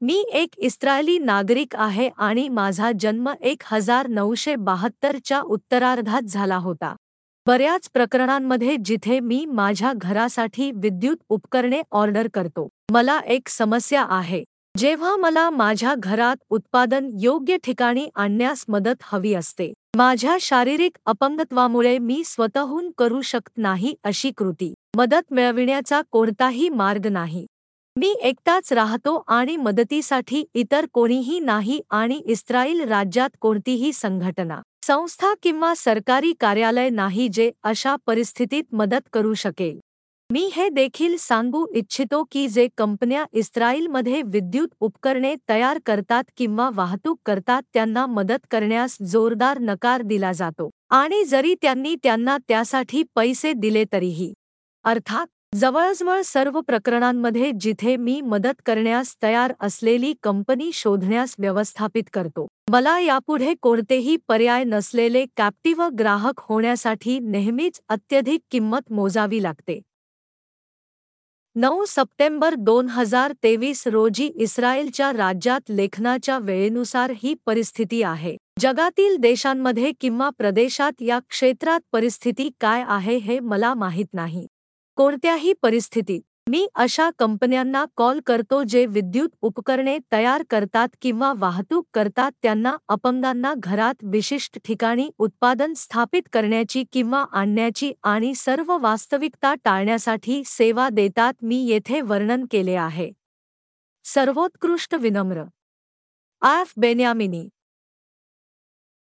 मी एक इस्रायली नागरिक आहे आणि माझा जन्म एक हजार नऊशे बहात्तरच्या उत्तरार्धात झाला होता. बऱ्याच प्रकरणांमध्ये जिथे मी माझ्या घरासाठी विद्युत उपकरणे ऑर्डर करतो मला एक समस्या आहे. जेव्हा मला माझ्या घरात उत्पादन योग्य ठिकाणी आणण्यास मदत हवी असते माझ्या शारीरिक अपंगत्वामुळे मी स्वतःहून करू शकत नाही अशी कृती. मदत मिळविण्याचा कोणताही मार्ग नाही. मी एकटाच राहतो आणि मदतीसाठी इतर कोणीही नाही आणि इस्रायल राज्यात कोणतीही संघटना संस्था किंवा सरकारी कार्यालय नाही जे अशा परिस्थितीत मदत करू शकेल. मी हे देखील सांगू इच्छितो की जे कंपन्या इस्रायलमध्ये विद्युत उपकरणे तयार करतात किंवा वाहतूक करतात त्यांना मदत करण्यास जोरदार नकार दिला जातो आणि जरी त्यांनी त्यांना त्यासाठी पैसे दिले तरीही. अर्थात जवळजवळ सर्व प्रकरणांमध्ये जिथे मी मदत करण्यास तयार असलेली कंपनी शोधण्यास व्यवस्थापित करतो. मला यापुढे कोणतेही पर्याय नसलेले कॅप्टिव्ह ग्राहक होण्यासाठी नेहमीच अत्यधिक किंमत मोजावी लागते. नऊ सप्टेंबर दोन हज़ार तेवीस रोजी इस्रायलच्या राज्यात लेखनाच्या वेळेनुसार ही परिस्थिती आहे. जगातील देशांमध्ये किंवा प्रदेशात या क्षेत्रात परिस्थिती काय आहे हे मला माहीत नाही. कोणत्याही परिस्थितीत मी अशा कंपन्यांना कॉल करतो जे विद्युत उपकरणे तयार करतात किंवा वाहतूक करतात त्यांना अपंगांना घरात विशिष्ट ठिकाणी उत्पादन स्थापित करण्याची किंवा आणण्याची आणि सर्व वास्तविकता टाळण्यासाठी सेवा देतात मी येथे वर्णन केले आहे. सर्वोत्कृष्ट विनम्र. आफ बेन्यामिनी.